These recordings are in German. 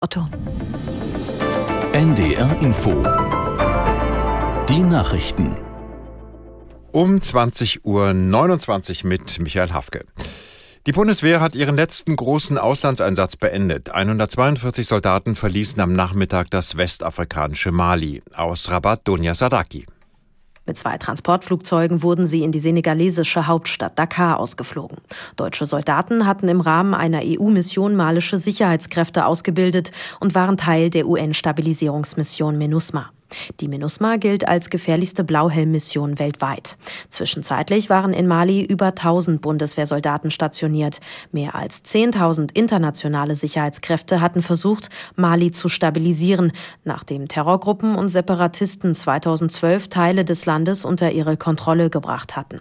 Otto. NDR Info. Die Nachrichten. Um 20.29 Uhr mit Michael Hafke. Die Bundeswehr hat ihren letzten großen Auslandseinsatz beendet. 142 Soldaten verließen am Nachmittag das westafrikanische Mali. Aus Rabat Dunja Sadaki. Mit zwei Transportflugzeugen wurden sie in die senegalesische Hauptstadt Dakar ausgeflogen. Deutsche Soldaten hatten im Rahmen einer EU-Mission malische Sicherheitskräfte ausgebildet und waren Teil der UN-Stabilisierungsmission MINUSMA. Die MINUSMA gilt als gefährlichste Blauhelm-Mission weltweit. Zwischenzeitlich waren in Mali über 1000 Bundeswehrsoldaten stationiert. Mehr als 10.000 internationale Sicherheitskräfte hatten versucht, Mali zu stabilisieren, nachdem Terrorgruppen und Separatisten 2012 Teile des Landes unter ihre Kontrolle gebracht hatten.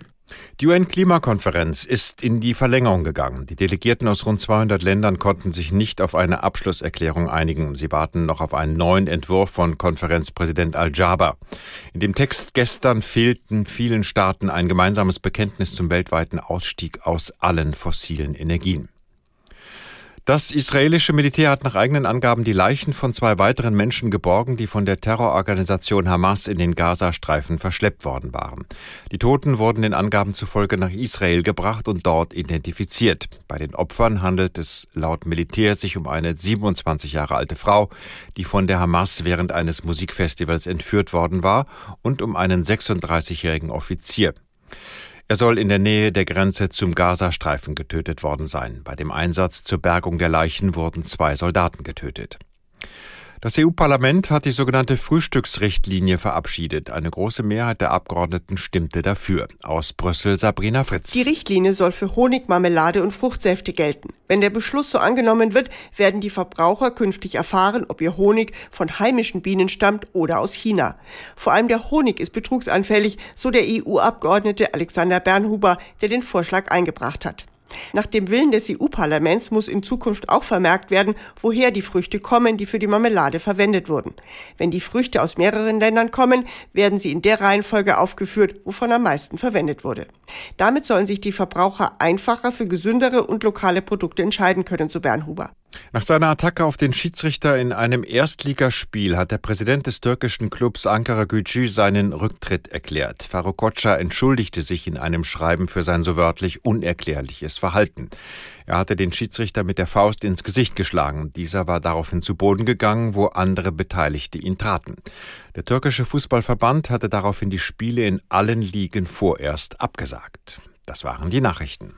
Die UN-Klimakonferenz ist in die Verlängerung gegangen. Die Delegierten aus rund 200 Ländern konnten sich nicht auf eine Abschlusserklärung einigen. Sie warten noch auf einen neuen Entwurf von Konferenzpräsident Al-Jaber. In dem Text gestern fehlten vielen Staaten ein gemeinsames Bekenntnis zum weltweiten Ausstieg aus allen fossilen Energien. Das israelische Militär hat nach eigenen Angaben die Leichen von zwei weiteren Menschen geborgen, die von der Terrororganisation Hamas in den Gazastreifen verschleppt worden waren. Die Toten wurden den Angaben zufolge nach Israel gebracht und dort identifiziert. Bei den Opfern handelt es laut Militär sich um eine 27 Jahre alte Frau, die von der Hamas während eines Musikfestivals entführt worden war, und um einen 36-jährigen Offizier. Er soll in der Nähe der Grenze zum Gazastreifen getötet worden sein. Bei dem Einsatz zur Bergung der Leichen wurden zwei Soldaten getötet. Das EU-Parlament hat die sogenannte Frühstücksrichtlinie verabschiedet. Eine große Mehrheit der Abgeordneten stimmte dafür. Aus Brüssel Sabrina Fritz. Die Richtlinie soll für Honig, Marmelade und Fruchtsäfte gelten. Wenn der Beschluss so angenommen wird, werden die Verbraucher künftig erfahren, ob ihr Honig von heimischen Bienen stammt oder aus China. Vor allem der Honig ist betrugsanfällig, so der EU-Abgeordnete Alexander Bernhuber, der den Vorschlag eingebracht hat. Nach dem Willen des EU-Parlaments muss in Zukunft auch vermerkt werden, woher die Früchte kommen, die für die Marmelade verwendet wurden. Wenn die Früchte aus mehreren Ländern kommen, werden sie in der Reihenfolge aufgeführt, wovon am meisten verwendet wurde. Damit sollen sich die Verbraucher einfacher für gesündere und lokale Produkte entscheiden können, so Bernhuber. Nach seiner Attacke auf den Schiedsrichter in einem Erstligaspiel hat der Präsident des türkischen Clubs Ankara Gücü seinen Rücktritt erklärt. Faruk entschuldigte sich in einem Schreiben für sein so wörtlich unerklärliches Verhalten. Er hatte den Schiedsrichter mit der Faust ins Gesicht geschlagen. Dieser war daraufhin zu Boden gegangen, wo andere Beteiligte ihn traten. Der türkische Fußballverband hatte daraufhin die Spiele in allen Ligen vorerst abgesagt. Das waren die Nachrichten.